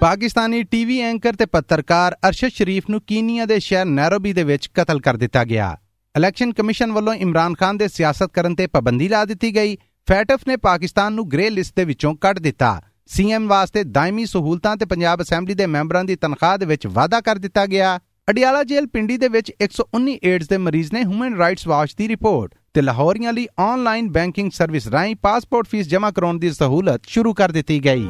Pakistani TV anchor ਤੇ ਪੱਤਰਕਾਰ ਅਰਸ਼ਦ ਸ਼ਰੀਫ ਨੂੰ ਕੀਨੀਆ ਦੇ ਸ਼ਹਿਰ ਨੈਰੋਬੀ ਦੇ ਵਿੱਚ ਕਤਲ ਕਰ ਦਿੱਤਾ ਗਿਆ। ਇਲੈਕਸ਼ਨ ਕਮਿਸ਼ਨ ਵੱਲੋਂ ਇਮਰਾਨ ਖਾਨ ਦੇ ਸਿਆਸਤ ਕਰਨ ਤੇ ਪਾਬੰਦੀ ਲਾ ਦਿੱਤੀ ਗਈ। ਫੈਟਫ ਨੇ ਪਾਕਿਸਤਾਨ ਨੂੰ ਗ੍ਰੇ ਲਿਸਟ ਦੇ ਵਿੱਚੋਂ ਕੱਢ ਦਿੱਤਾ। ਸੀਐਮ ਵਾਸਤੇ ਦਾਇਮੀ ਸਹੂਲਤਾਂ ਤੇ ਪੰਜਾਬ ਅਸੈਂਬਲੀ ਦੇ ਮੈਂਬਰਾਂ ਦੀ ਤਨਖਾਹ ਦੇ ਵਿੱਚ ਵਾਅਦਾ ਕਰ ਦਿੱਤਾ ਗਿਆ। ਅਡਿਆਲਾ ਜੇਲ੍ਹ ਪਿੰਡੀ ਦੇ ਵਿੱਚ 119 ਏਡਜ਼ ਦੇ ਮਰੀਜ਼ ਨੇ ਹਿਊਮਨ ਰਾਈਟਸ ਵਾਚ ਦੀ ਰਿਪੋਰਟ ਤੇ ਲਾਹੌਰੀਆਂ ਲਈ ਆਨਲਾਈਨ ਬੈਂਕਿੰਗ ਸਰਵਿਸ ਰਾਹੀਂ ਪਾਸਪੋਰਟ ਫੀਸ ਜਮ੍ਹਾਂ ਕਰਾਉਣ ਦੀ ਸਹੂਲਤ ਸ਼ੁਰੂ ਕਰ ਦਿੱਤੀ ਗਈ।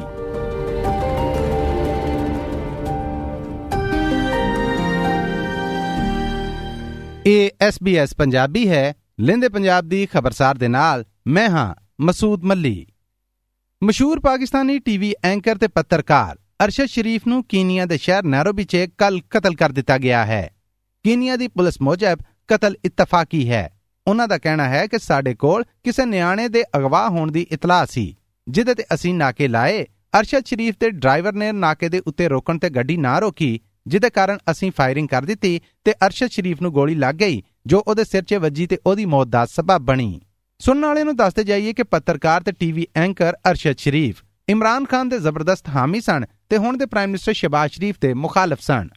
ਇਹ SBS ਪੰਜਾਬੀ ਹੈ। ਲਿੰਦੇ ਪੰਜਾਬ ਦੀ ਖਬਰਸਾਰ ਦੇ ਨਾਲ ਮੈਂ ਹਾਂ ਮਸੂਦ ਮੱਲੀ। ਮਸ਼ਹੂਰ ਪਾਕਿਸਤਾਨੀ ਟੀਵੀ ਐਂਕਰ ਤੇ ਪੱਤਰਕਾਰ ਅਰਸ਼ਦ ਸ਼ਰੀਫ ਨੂੰ ਕੀਨੀਆ ਦੇ ਸ਼ਹਿਰ ਨੈਰੋਬੀ 'ਚ ਕੱਲ ਕਤਲ ਕਰ ਦਿੱਤਾ ਗਿਆ ਹੈ। ਕੀਨੀਆ ਦੀ ਪੁਲਿਸ ਮੁਜਬ ਕਤਲ ਇਤਫਾਕੀ ਹੈ। ਉਹਨਾਂ ਦਾ ਕਹਿਣਾ ਹੈ ਕਿ ਸਾਡੇ ਕੋਲ ਕਿਸੇ ਨਿਆਣੇ ਦੇ ਅਗਵਾ ਹੋਣ ਦੀ ਇਤਲਾਹ ਸੀ, ਜਿਹਦੇ ਤੇ ਅਸੀਂ ਨਾਕੇ ਲਾਏ। ਅਰਸ਼ਦ ਸ਼ਰੀਫ ਦੇ ਡਰਾਈਵਰ ਨੇ ਨਾਕੇ ਦੇ ਉੱਤੇ ਰੋਕਣ ਤੇ ਗੱਡੀ ਨਾ ਰੋਕੀ ਜਿਹਦੇ ਕਾਰਨ ਅਸੀਂ ਫਾਇਰਿੰਗ ਕਰ ਦਿੱਤੀ ਤੇ ਅਰਸ਼ਦ ਸ਼ਰੀਫ ਨੂੰ ਗੋਲੀ ਲੱਗ ਗਈ, ਜੋ ਉਹਦੇ ਸਿਰ 'ਚ ਵੱਜੀ ਤੇ ਉਹਦੀ ਮੌਤ ਦਾ ਸਬਬ ਬਣੀ। ਸੁਣਨ ਵਾਲੇ ਨੂੰ ਦੱਸਦੇ ਜਾਈਏ ਕਿ ਪੱਤਰਕਾਰ ਤੇ ਟੀਵੀ ਐਂਕਰ ਅਰਸ਼ਦ ਸ਼ਰੀਫ ਇਮਰਾਨ ਖਾਨ ਦੇ ਜ਼ਬਰਦਸਤ ਹਾਮੀ ਸਨ ਤੇ ਹੁਣ ਦੇ ਪ੍ਰਾਈਮ ਮਿਨਿਸਟਰ ਸ਼ਬਾਜ਼ ਸ਼ਰੀਫ ਦੇ ਮੁਖਾਲਫ ਸਨ।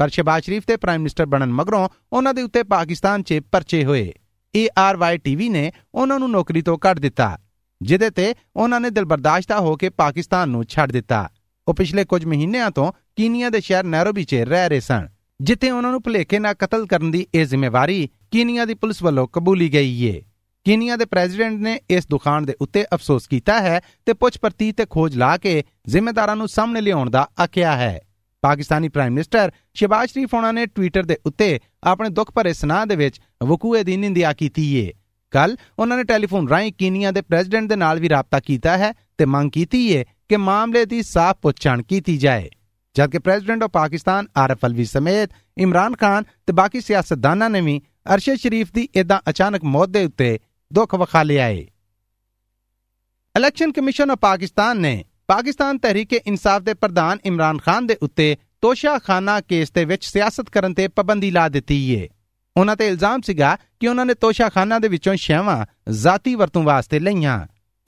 ਪਰ ਸ਼ਬਾਜ਼ ਸ਼ਰੀਫ ਦੇ ਪ੍ਰਾਈਮ ਮਿਨਿਸਟਰ ਬਣਨ ਮਗਰੋਂ ਉਹਨਾਂ ਦੇ ਉੱਤੇ ਪਾਕਿਸਤਾਨ 'ਚ ਪਰਚੇ ਹੋਏ। ਏਆਰਵਾਈ ਟੀਵੀ ਨੇ ਉਹਨਾਂ ਨੂੰ ਨੌਕਰੀ ਤੋਂ ਕੱਢ ਦਿੱਤਾ, ਜਿਹਦੇ ਤੇ ਉਹਨਾਂ ਨੇ ਦਿਲਬਰਦਾਸ਼ਤਾ ਹੋ ਕੇ ਪਾਕਿਸਤਾਨ ਨੂੰ ਛੱਡ ਦਿੱਤਾ। ਉਹ ਪਿਛਲੇ ਕੁਝ ਮਹੀਨਿਆਂ ਤੋਂ ਕੀਨੀਆ ਦੇ ਸ਼ਹਿਰ ਨੈਰੋਬੀ 'ਚ ਰਹਿ ਰਹੇ ਸਨ, ਜਿੱਥੇ ਉਹਨਾਂ ਨੂੰ ਭੁਲੇਖੇ ਨਾਲ ਕਤਲ ਕਰਨ ਦੀ ਇਹ ਜ਼ਿੰਮੇਵਾਰੀ ਕੀਨੀਆ ਦੀ ਪੁਲਿਸ ਵੱਲੋਂ ਕਬੂਲੀ ਗਈ ਏ। ਕੀਨੀਆ ਦੇ ਪ੍ਰੈਜ਼ੀਡੈਂਟ ਨੇ ਇਸ ਦੁਕਾਨ ਦੇ ਉੱਤੇ ਅਫਸੋਸ ਕੀਤਾ ਹੈ ਤੇ ਪੁੱਛ ਪਰਤੀ ਤੇ ਖੋਜ ਲਾ ਕੇ ਜ਼ਿੰਮੇਦਾਰਾਂ ਨੂੰ ਸਾਹਮਣੇ ਲਿਆਉਣ ਦਾ ਆਖਿਆ ਹੈ। ਪਾਕਿਸਤਾਨੀ ਪ੍ਰਾਈਮ ਮਿਨਿਸਟਰ ਸ਼ਿਬਾਜ਼ ਸ਼ਰੀਫ ਉਹਨਾਂ ਨੇ ਟਵਿੱਟਰ ਦੇ ਉੱਤੇ ਆਪਣੇ ਦੁੱਖ ਭਰੇ ਸੁਨਾਹ ਦੇ ਵਿੱਚ ਵਕੂਏ ਦੀ ਨਿੰਦਿਆ ਕੀਤੀ ਏ। ਕੱਲ ਉਹਨਾਂ ਨੇ ਟੈਲੀਫੋਨ ਰਾਹੀਂ ਕੀਨੀਆ ਦੇ ਪ੍ਰੈਜ਼ੀਡੈਂਟ ਦੇ ਨਾਲ ਵੀ ਰਾਬਤਾ ਕੀਤਾ ਹੈ ਤੇ ਮੰਗ ਕੀਤੀ ਏ ਕਿ ਮਾਮਲੇ ਦੀ ਸਾਫ਼ ਪੁੱਛਣ ਕੀਤੀ ਜਾਏ ਜਦਕਿ ਪ੍ਰੈਜ਼ੀਡੈਂਟ ਆਫ ਪਾਕਿਸਤਾਨ ਆਰਫ ਅਲਵੀ ਸਮੇਤ ਇਮਰਾਨ ਖਾਨ ਤੇ ਬਾਕੀ ਸਿਆਸਤਦਾਨਾਂ ਨੇ ਵੀ ਅਰਸ਼ਦ ਸ਼ਰੀਫ ਦੀ ਇਦਾਂ ਅਚਾਨਕ ਮੌਤ ਦੇ ਉੱਤੇ ਦੁੱਖ ਵਿਖਾ ਲਿਆ ਏ ਇਲੈਕਸ਼ਨ ਕਮਿਸ਼ਨ ਆਫ ਪਾਕਿਸਤਾਨ ਨੇ ਪਾਕਿਸਤਾਨ ਤਹਿਰੀਕ ਇਨਸਾਫ ਦੇ ਪ੍ਰਧਾਨ ਇਮਰਾਨ ਖਾਨ ਦੇ ਉੱਤੇ ਤੋਸ਼ਾਖਾਨਾ ਕੇਸ ਦੇ ਵਿੱਚ ਸਿਆਸਤ ਕਰਨ ਤੇ ਪਾਬੰਦੀ ਲਾ ਦਿੱਤੀ ਏ ਉਹਨਾਂ ਤੇ ਇਲਜ਼ਾਮ ਸੀਗਾ ਕਿ ਉਹਨਾਂ ਨੇ ਤੋਸ਼ਾਖਾਨਾ ਦੇ ਵਿੱਚੋਂ ਸ਼ੈਵਾਂ ਜ਼ਾਤੀ ਵਰਤੋਂ ਵਾਸਤੇ ਲਈਆਂ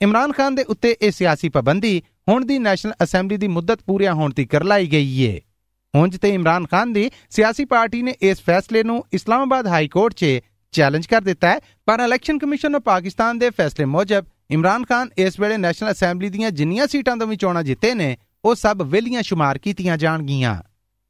ਇਮਰਾਨ ਖਾਨ ਦੇ ਉੱਤੇ ਇਹ ਸਿਆਸੀ ਪਾਬੰਦੀ ਹੁਣ ਦੀ ਨੈਸ਼ਨਲ ਅਸੈਂਬਲੀ ਦੀ ਮੁੱਦਤ ਪੂਰੀਆਂ ਹੋਣ ਤੱਕ ਲਾਈ ਗਈ ਏ। ਉਂਝ ਤੇ ਇਮਰਾਨ ਖਾਨ ਦੀ ਸਿਆਸੀ ਪਾਰਟੀ ਨੇ ਇਸ ਫੈਸਲੇ ਨੂੰ ਇਸਲਾਮਾਬਾਦ ਹਾਈ ਕੋਰਟ 'ਚ ਚੈਲੰਜ ਕਰ ਦਿੱਤਾ ਹੈ। ਪਰ ਇਲੈਕਸ਼ਨ ਕਮਿਸ਼ਨ ਆਫ ਪਾਕਿਸਤਾਨ ਦੇ ਫੈਸਲੇ ਮੁਜਬ ਇਮਰਾਨ ਖਾਨ ਇਸ ਵੇਲੇ ਨੈਸ਼ਨਲ ਅਸੈਂਬਲੀ ਦੀਆਂ ਜਿੰਨੀਆਂ ਸੀਟਾਂ ਤੋਂ ਵੀ ਚੋਣਾਂ ਜਿੱਤੇ ਨੇ, ਉਹ ਸਭ ਵਿਲੀਆਂ ਸ਼ੁਮਾਰ ਕੀਤੀਆਂ ਜਾਣਗੀਆਂ।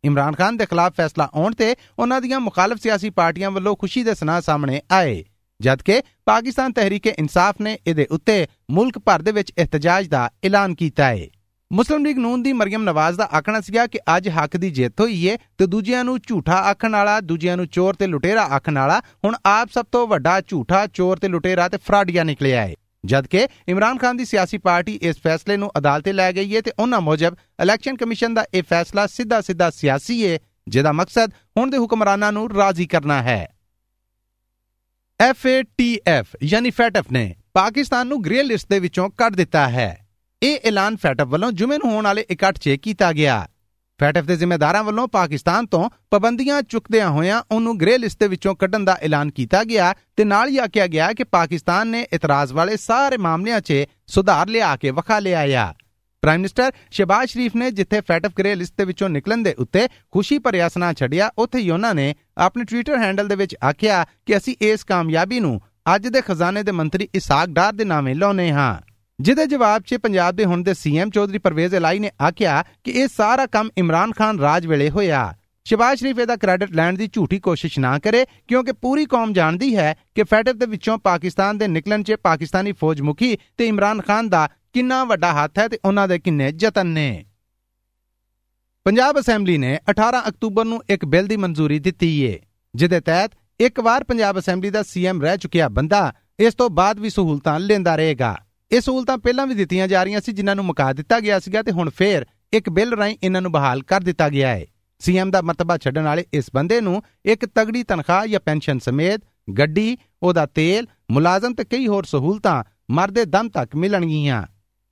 ਇਮਰਾਨ ਖਾਨ ਦੇ ਖਿਲਾਫ ਫੈਸਲਾ ਆਉਣ ਤੇ ਉਹਨਾਂ ਦੀਆਂ ਮੁਖਾਲਫ ਸਿਆਸੀ ਪਾਰਟੀਆਂ ਵੱਲੋਂ ਖੁਸ਼ੀ ਦੇ ਸੁਨਾਹ ਸਾਹਮਣੇ ਆਏ। ਜਦਕਿ ਪਾਕਿਸਤਾਨ ਤਹਿਰੀਕ ਇਨਸਾਫ ਨੇ ਇਹਦੇ ਉੱਤੇ ਮੁਲਕ ਭਰ ਦੇ ਵਿੱਚ ਇhtਜਾਜ ਦਾ ਐਲਾਨ ਕੀਤਾ ਹੈ ਮੁਸਲਿਮ ਲੀਗ ਨੂਨ ਦੀ ਮਰੀਮ ਨਵਾਜ਼ ਦਾ ਆਖਣਾ ਸੀਗਾ ਕਿ ਅੱਜ ਹੱਕ ਦੀ ਜਿੱਤ ਹੋਈ ਏ ਤੇ ਦੂਜਿਆਂ ਨੂੰ ਝੂਠਾ ਆਖਣ ਵਾਲਾ, ਦੂਜਿਆਂ ਨੂੰ ਚੋਰ ਤੇ ਲੁਟੇਰਾ ਆਖਣ ਵਾਲਾ, ਹੁਣ ਆਪ ਸਭ ਤੋਂ ਵੱਡਾ ਝੂਠਾ, ਚੋਰ ਤੇ ਲੁਟੇਰਾ ਤੇ ਫਰਾਡੀਆ ਨਿਕਲਿਆ ਏ। ਜਦਕਿ ਇਮਰਾਨ ਖਾਨ ਦੀ ਸਿਆਸੀ ਪਾਰਟੀ ਇਸ ਫੈਸਲੇ ਨੂੰ ਅਦਾਲਤੇ ਲੈ ਗਈ ਏ ਤੇ ਉਹਨਾਂ ਮੁਜਬ ਇਲੈਕਸ਼ਨ ਕਮਿਸ਼ਨ ਦਾ ਇਹ ਫੈਸਲਾ ਸਿੱਧਾ ਸਿੱਧਾ ਸਿਆਸੀ ਏ, ਜਿਹਦਾ ਮਕਸਦ ਹੁਣ ਦੇ ਹੁਕਮਰਾਨਾਂ ਨੂੰ ਰਾਜ਼ੀ ਕਰਨਾ ਹੈ। FATF ਯਾਨੀ ਫੈਟਫ ਨੇ, ਪਾਕਿਸਤਾਨ ਨੂੰ ਗ੍ਰੇ ਲਿਸਟ ਦੇ ਵਿੱਚੋਂ ਕੱਢ ਦਿੱਤਾ ਹੈ। ਇਹ ਐਲਾਨ ਫੈਟਫ ਵੱਲੋਂ ਜੁਮੇ ਨੂੰ ਹੋਣ ਵਾਲੇ ਇਕੱਠ 'ਚ ਕੀਤਾ ਗਿਆ। ਫੈਟਫ ਦੇ ਜ਼ਿੰਮੇਦਾਰਾਂ ਵੱਲੋਂ ਪਾਕਿਸਤਾਨ ਤੋਂ ਪਾਬੰਦੀਆਂ ਚੁੱਕਦਿਆਂ ਹੋਇਆਂ ਉਹਨੂੰ ਗ੍ਰੇ ਲਿਸਟ ਦੇ ਵਿੱਚੋਂ ਕੱਢਣ ਦਾ ਐਲਾਨ ਕੀਤਾ ਗਿਆ ਤੇ ਨਾਲ ਹੀ ਆਖਿਆ ਗਿਆ ਕਿ ਪਾਕਿਸਤਾਨ ਨੇ ਇਤਰਾਜ਼ ਵਾਲੇ ਸਾਰੇ ਮਾਮਲਿਆਂ 'ਚ ਸੁਧਾਰ ਲਿਆ ਕੇ ਵਖਾ ਲਿਆ ਆ। ਪ੍ਰਾਈਮ ਮਿਨਿਸਟਰ ਸ਼ਬਾਜ਼ ਸ਼ਰੀਫ ਨੇ ਜਿੱਥੇ ਫੈਟਫ ਗ੍ਰੇ ਲਿਸਟ ਦੇ ਵਿੱਚੋਂ ਨਿਕਲਣ ਦੇ ਉੱਤੇ ਖੁਸ਼ੀ ਭਰਿਆ ਸੁਨਾ ਛੱਡਿਆ, ਉੱਥੇ ਹੀ ਉਹਨਾਂ ਨੇ ਆਪਣੇ ਟਵਿੱਟਰ ਹੈਂਡਲ ਦੇ ਵਿੱਚ ਆਖਿਆ ਕਿ ਅਸੀਂ ਇਸ ਕਾਮਯਾਬੀ ਨੂੰ ਅੱਜ ਦੇ ਖਜ਼ਾਨੇ ਦੇ ਮੰਤਰੀ ਇਸਾਕ ਡਾਰ ਦੇ ਨਾਮੇ ਲਾਉਨੇ ਹਾਂ। ਜਿਹਦੇ ਜਵਾਬ 'ਚ ਪੰਜਾਬ ਦੇ ਹੁਣ ਦੇ ਸੀਐਮ ਚੌਧਰੀ ਪਰਵੇਜ਼ ਇਲਾਈ ਨੇ ਆਖਿਆ ਕਿ ਇਹ ਸਾਰਾ ਕੰਮ ਇਮਰਾਨ ਖਾਨ ਰਾਜ ਵੇਲੇ ਹੋਇਆ। ਸ਼ਬਾਜ਼ ਸ਼ਰੀਫ ਇਹਦਾ ਕ੍ਰੈਡਿਟ ਲੈਣ ਦੀ ਝੂਠੀ ਕੋਸ਼ਿਸ਼ ਨਾ ਕਰੇ, ਕਿਉਂਕਿ ਪੂਰੀ ਕੌਮ ਜਾਣਦੀ ਹੈ ਕਿ ਫੈਟਫ ਦੇ ਵਿੱਚੋਂ ਪਾਕਿਸਤਾਨ ਦੇ ਨਿਕਲਣ 'ਚ ਪਾਕਿਸਤਾਨੀ ਫੌਜ ਮੁਖੀ ਤੇ ਇਮਰਾਨ ਖਾਨ ਦਾ ਕਿੰਨਾ ਵੱਡਾ ਹੱਥ ਹੈ ਤੇ ਉਹਨਾਂ ਦੇ ਕਿੰਨੇ ਯਤਨ ਨੇ। ਪੰਜਾਬ ਅਸੈਂਬਲੀ ਨੇ 18 ਅਕਤੂਬਰ ਨੂੰ ਇੱਕ ਬਿੱਲ ਦੀ ਮਨਜ਼ੂਰੀ ਦਿੱਤੀ ਏ, ਜਿਹਦੇ ਤਹਿਤ ਇੱਕ ਵਾਰ ਪੰਜਾਬ ਅਸੈਂਬਲੀ ਦਾ ਸੀਐਮ ਰਹਿ ਚੁੱਕਿਆ ਬੰਦਾ ਇਸ ਤੋਂ ਬਾਅਦ ਵੀ ਸਹੂਲਤਾਂ ਲੈਂਦਾ ਰਹੇਗਾ। ਇਹ ਸਹੂਲਤਾਂ ਪਹਿਲਾਂ ਵੀ ਦਿੱਤੀਆਂ ਜਾ ਰਹੀਆਂ ਸੀ, ਜਿਨ੍ਹਾਂ ਨੂੰ ਮੁਕਾ ਦਿੱਤਾ ਗਿਆ ਸੀਗਾ ਤੇ ਹੁਣ ਫੇਰ ਇੱਕ ਬਿੱਲ ਰਾਹੀਂ ਇਹਨਾਂ ਨੂੰ ਬਹਾਲ ਕਰ ਦਿੱਤਾ ਗਿਆ ਹੈ ਸੀਐਮ ਦਾ ਮਰਤਬਾ ਛੱਡਣ ਵਾਲੇ ਇਸ ਬੰਦੇ ਨੂੰ ਇੱਕ ਤਗੜੀ ਤਨਖਾਹ ਜਾਂ ਪੈਨਸ਼ਨ ਸਮੇਤ ਗੱਡੀ, ਉਹਦਾ ਤੇਲ, ਮੁਲਾਜ਼ਮ ਤੇ ਕਈ ਹੋਰ ਸਹੂਲਤਾਂ ਮਰਦੇ ਦਮ ਤੱਕ ਮਿਲਣਗੀਆਂ।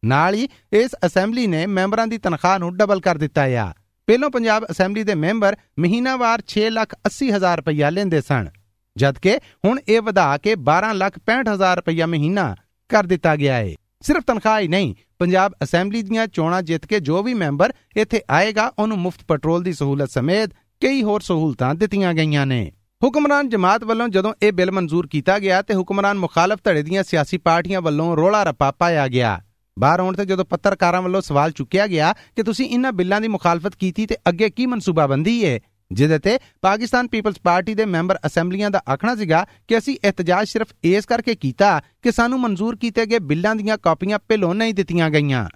ਨਾਲ ਹੀ ਇਸ ਅਸੈਂਬਲੀ ਨੇ ਮੈਂਬਰਾਂ ਦੀ ਤਨਖਾਹ ਨੂੰ ਡਬਲ ਕਰ ਦਿੱਤਾ ਆ। ਪਹਿਲੋਂ ਪੰਜਾਬ ਅਸੈਂਬਲੀ ਦੇ ਮੈਂਬਰ ਮਹੀਨਾਵਾਰ 6 ਲੱਖ 80 ਹਜ਼ਾਰ ਰੁਪਇਆ ਲੈਂਦੇ ਸਨ, ਜਦਕਿ ਹੁਣ ਇਹ ਵਧਾ ਕੇ 12 ਲੱਖ 65 ਹਜ਼ਾਰ ਰੁਪਇਆ ਮਹੀਨਾ ਕਰ ਦਿੱਤਾ ਗਿਆ ਹੈ ਸਿਰਫ ਤਨਖਾਹ ਹੀ ਨਹੀਂ, ਪੰਜਾਬ ਅਸੈਂਬਲੀ ਦੀਆਂ ਚੋਣਾਂ ਜਿੱਤ ਕੇ ਜੋ ਵੀ ਮੈਂਬਰ ਇੱਥੇ ਆਏਗਾ, ਉਹਨੂੰ ਮੁਫਤ ਪੈਟਰੋਲ ਦੀ ਸਹੂਲਤ ਸਮੇਤ ਕਈ ਹੋਰ ਸਹੂਲਤਾਂ ਦਿੱਤੀਆਂ ਗਈਆਂ ਨੇ। ਹੁਕਮਰਾਨ ਜਮਾਤ ਵੱਲੋਂ ਜਦੋਂ ਇਹ ਬਿੱਲ ਮਨਜ਼ੂਰ ਕੀਤਾ ਗਿਆ, ਤੇ ਹੁਕਮਰਾਨ ਮੁਖਾਲਫ ਧੜੇ ਦੀਆਂ ਸਿਆਸੀ ਪਾਰਟੀਆਂ ਵੱਲੋਂ ਰੋਲਾ ਰੱਪਾ ਪਾਇਆ ਗਿਆ। ਬਾਹਰ ਆਉਣ ਤੇ ਜਦੋਂ ਪੱਤਰਕਾਰਾਂ ਵੱਲੋਂ ਸਵਾਲ ਚੁੱਕਿਆ ਗਿਆ ਕਿ ਤੁਸੀਂ ਇਹਨਾਂ ਬਿੱਲਾਂ ਦੀ ਮੁਖਾਲਫਤ ਕੀਤੀ ਤੇ ਅੱਗੇ ਕੀ ਮਨਸੂਬਾਬੰਦੀ ਹੈ ਜਿਹਦੇ ਤੇ ਪਾਕਿਸਤਾਨ ਪੀਪਲਸ ਪਾਰਟੀ ਦੇ ਮੈਂਬਰ ਅਸੈਂਬਲੀਆਂ ਦਾ ਆਖਣਾ ਸੀਗਾ ਕਿ ਅਸੀਂ ਇhtਜਾਜ ਸਿਰਫ ਇਸ ਕਰਕੇ ਕੀਤਾ ਕਿ ਸਾਨੂੰ ਮਨਜ਼ੂਰ ਕੀਤੇ ਗਏ ਬਿੱਲਾਂ ਦੀਆਂ ਕਾਪੀਆਂ ਪਹਿਲੋਂ ਨਹੀਂ ਦਿੱਤੀਆਂ ਗਈਆਂ।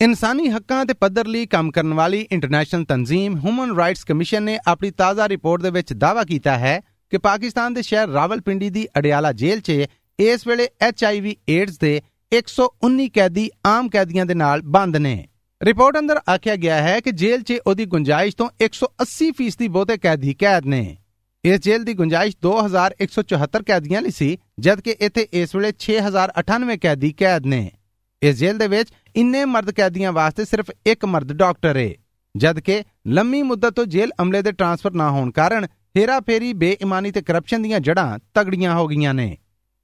ਇਨਸਾਨੀ ਹੱਕਾਂ ਤੇ ਪੱਧਰ ਲਈ ਕੰਮ ਕਰਨ ਵਾਲੀ ਇੰਟਰਨੈਸ਼ਨਲ ਤਨਜ਼ੀਮ ਹਿਊਮਨ ਰਾਈਟਸ ਕਮਿਸ਼ਨ ਨੇ ਆਪਣੀ ਤਾਜ਼ਾ ਰਿਪੋਰਟ ਦੇ ਵਿੱਚ ਦਾਅਵਾ ਕੀਤਾ ਹੈ ਕਿ ਪਾਕਿਸਤਾਨ ਦੇ ਸ਼ਹਿਰ ਰਾਵਲਪਿੰਡੀ ਦੀ ਅਡਿਆਲਾ ਜੇਲ੍ਹ 'ਚ ਇਸ ਵੇਲੇ ਐਚਆਈਵੀ ਏਡਜ਼ ਦੇ 119 ਕੈਦੀ ਆਮ ਕੈਦੀਆਂ ਦੇ ਨਾਲ ਬੰਦ ਨੇ। ਰਿਪੋਰਟ ਅੰਦਰ ਆਖਿਆ ਗਿਆ ਹੈ ਕਿ ਜੇਲ੍ਹ 'ਚ ਉਹਦੀ ਗੁੰਜਾਇਸ਼ ਤੋਂ 180% ਬਹੁਤੇ ਕੈਦੀ ਕੈਦ ਨੇ। ਇਸ ਜੇਲ੍ਹ ਦੀ ਗੁੰਜਾਇਸ਼ 2174 ਕੈਦੀਆਂ ਲਈ ਸੀ, ਜਦਕਿ ਇੱਥੇ ਇਸ ਵੇਲੇ 6098 ਕੈਦੀ ਕੈਦ ਨੇ। ਇਸ ਜੇਲ੍ਹ ਦੇ ਵਿੱਚ ਇੰਨੇ ਮਰਦ ਕੈਦੀਆਂ ਵਾਸਤੇ ਸਿਰਫ ਇੱਕ ਮਰਦ ਡਾਕਟਰ ਏ, ਜਦਕਿ ਲੰਮੀ ਮੁੱਦਤ ਤੋਂ ਜੇਲ੍ਹ ਅਮਲੇ ਦੇ ਟਰਾਂਸਫਰ ਨਾ ਹੋਣ ਕਾਰਨ ਹੇਰਾਫੇਰੀ, ਬੇਈਮਾਨੀ ਤੇ ਕਰਪਸ਼ਨ ਦੀਆਂ ਜੜਾਂ ਤਗੜੀਆਂ ਹੋ ਗਈਆਂ ਨੇ।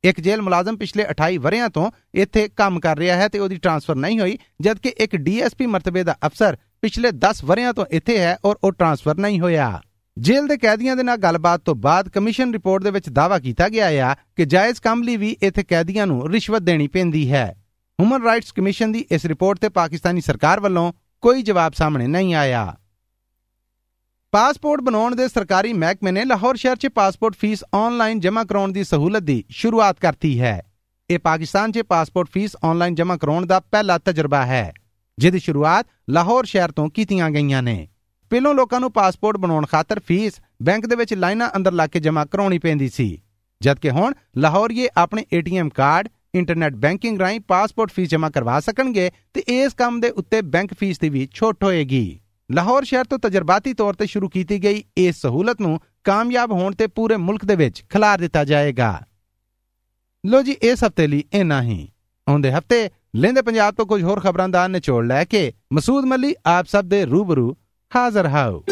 ਇੱਕ ਜੇਲ੍ਹ ਮੁਲਾਜ਼ਮ ਪਿਛਲੇ 28 ਵਰਿਆਂ ਤੋਂ ਇੱਥੇ ਕੰਮ ਕਰ ਰਿਹਾ ਹੈ ਤੇ ਉਹਦੀ ਟਰਾਂਸਫਰ ਨਹੀਂ ਹੋਈ, ਜਦਕਿ ਇੱਕ ਡੀਐਸਪੀ ਮਰਤਬੇ ਦਾ ਅਫਸਰ ਪਿਛਲੇ 10 ਵਰਿਆਂ ਤੋਂ ਇੱਥੇ ਹੈ ਔਰ ਉਹ ਟਰਾਂਸਫਰ ਨਹੀਂ ਹੋਇਆ। ਜੇਲ੍ਹ ਦੇ ਕੈਦੀਆਂ ਦੇ ਨਾਲ ਗੱਲਬਾਤ ਤੋਂ ਬਾਅਦ ਕਮਿਸ਼ਨ ਰਿਪੋਰਟ ਦੇ ਵਿੱਚ ਦਾਅਵਾ ਕੀਤਾ ਗਿਆ ਹੈ ਕਿ ਜਾਇਜ਼ ਕੰਮ ਲਈ ਵੀ ਇੱਥੇ ਕੈਦੀਆਂ ਨੂੰ ਰਿਸ਼ਵਤ ਦੇਣੀ ਪੈਂਦੀ ਹੈ। ਹਿਊਮਨ ਰਾਈਟਸ ਕਮਿਸ਼ਨ ਦੀ ਇਸ ਰਿਪੋਰਟ ਤੇ ਪਾਕਿਸਤਾਨੀ ਸਰਕਾਰ ਵੱਲੋਂ ਕੋਈ ਜਵਾਬ ਸਾਹਮਣੇ ਨਹੀਂ ਆਇਆ। ਪਾਸਪੋਰਟ ਬਣਾਉਣ ਦੇ ਸਰਕਾਰੀ ਮਹਿਕਮੇ ਨੇ ਲਾਹੌਰ ਸ਼ਹਿਰ 'ਚ ਪਾਸਪੋਰਟ ਫੀਸ ਆਨਲਾਈਨ ਜਮ੍ਹਾਂ ਕਰਾਉਣ ਦੀ ਸਹੂਲਤ ਦੀ ਸ਼ੁਰੂਆਤ ਕਰਤੀ ਹੈ। ਇਹ ਪਾਕਿਸਤਾਨ 'ਚ ਪਾਸਪੋਰਟ ਫੀਸ ਆਨਲਾਈਨ ਜਮ੍ਹਾਂ ਕਰਾਉਣ ਦਾ ਪਹਿਲਾ ਤਜਰਬਾ ਹੈ, ਜਿਹਦੀ ਸ਼ੁਰੂਆਤ ਲਾਹੌਰ ਸ਼ਹਿਰ ਤੋਂ ਕੀਤੀਆਂ ਗਈਆਂ ਨੇ। ਪਹਿਲੋਂ ਲੋਕਾਂ ਨੂੰ ਪਾਸਪੋਰਟ ਬਣਾਉਣ ਖਾਤਰ ਫੀਸ ਬੈਂਕ ਦੇ ਵਿੱਚ ਲਾਈਨਾਂ ਅੰਦਰ ਲਾ ਕੇ ਜਮ੍ਹਾਂ ਕਰਾਉਣੀ ਪੈਂਦੀ ਸੀ, ਜਦਕਿ ਹੁਣ ਲਾਹੌਰੀਏ ਆਪਣੇ ਏਟੀਐਮ ਕਾਰਡ, ਇੰਟਰਨੈਟ ਬੈਂਕਿੰਗ ਰਾਹੀਂ ਪਾਸਪੋਰਟ ਫੀਸ ਜਮ੍ਹਾਂ ਕਰਵਾ ਸਕਣਗੇ ਤੇ ਇਸ ਕੰਮ ਦੇ ਉੱਤੇ ਬੈਂਕ ਫੀਸ ਦੀ ਵੀ ਛੋਟ ਹੋਏਗੀ। ਲਾਹੌਰ ਸ਼ਹਿਰ ਤੋਂ ਤਜਰਬਾਤੀ ਤੌਰ ਤੇ ਸ਼ੁਰੂ ਕੀਤੀ ਗਈ ਇਸ ਸਹੂਲਤ ਨੂੰ ਕਾਮਯਾਬ ਹੋਣ ਤੇ ਪੂਰੇ ਮੁਲਕ ਦੇ ਵਿੱਚ ਖਿਲਾਰ ਦਿੱਤਾ ਜਾਏਗਾ। ਲੋ ਜੀ, ਇਸ ਹਫ਼ਤੇ ਲਈ ਇੰਨਾ ਹੀ। ਆਉਂਦੇ ਹਫ਼ਤੇ ਲੈਂਦੇ ਪੰਜਾਬ ਤੋਂ ਕੁਝ ਹੋਰ ਖਬਰਾਂ ਦਾ ਨਿਚੋੜ ਲੈ ਕੇ ਮਸੂਦ ਮੱਲੀ ਆਪ ਸਭ ਦੇ ਰੂਬਰੂ ਹਾਜ਼ਰ ਹਾਓ।